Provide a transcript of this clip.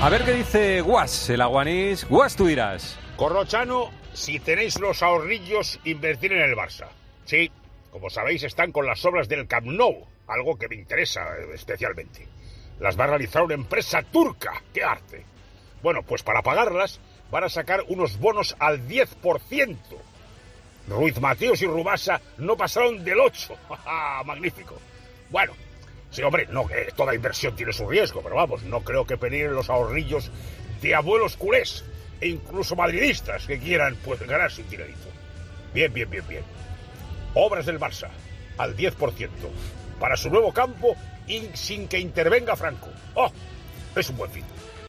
A ver qué dice Guas, el aguanís. Guas, tú dirás. Corrochano, si tenéis los ahorrillos, invertir en el Barça. Sí, como sabéis, están con las obras del Camp Nou, algo que me interesa eh, especialmente. Las va a realizar una empresa turca. ¡Qué arte! Bueno, pues para pagarlas van a sacar unos bonos al 10%. Ruiz Mateos y Rubasa no pasaron del 8. Magnífico. Bueno, sí, hombre, no, toda inversión tiene su riesgo, pero vamos, no creo que peligren los ahorrillos de abuelos culés e incluso madridistas que quieran pues ganarse un dinerito. Bien, bien, bien, bien. Obras del Barça, al 10%, para su nuevo campo y sin que intervenga Franco. ¡Oh! Es un buen fin.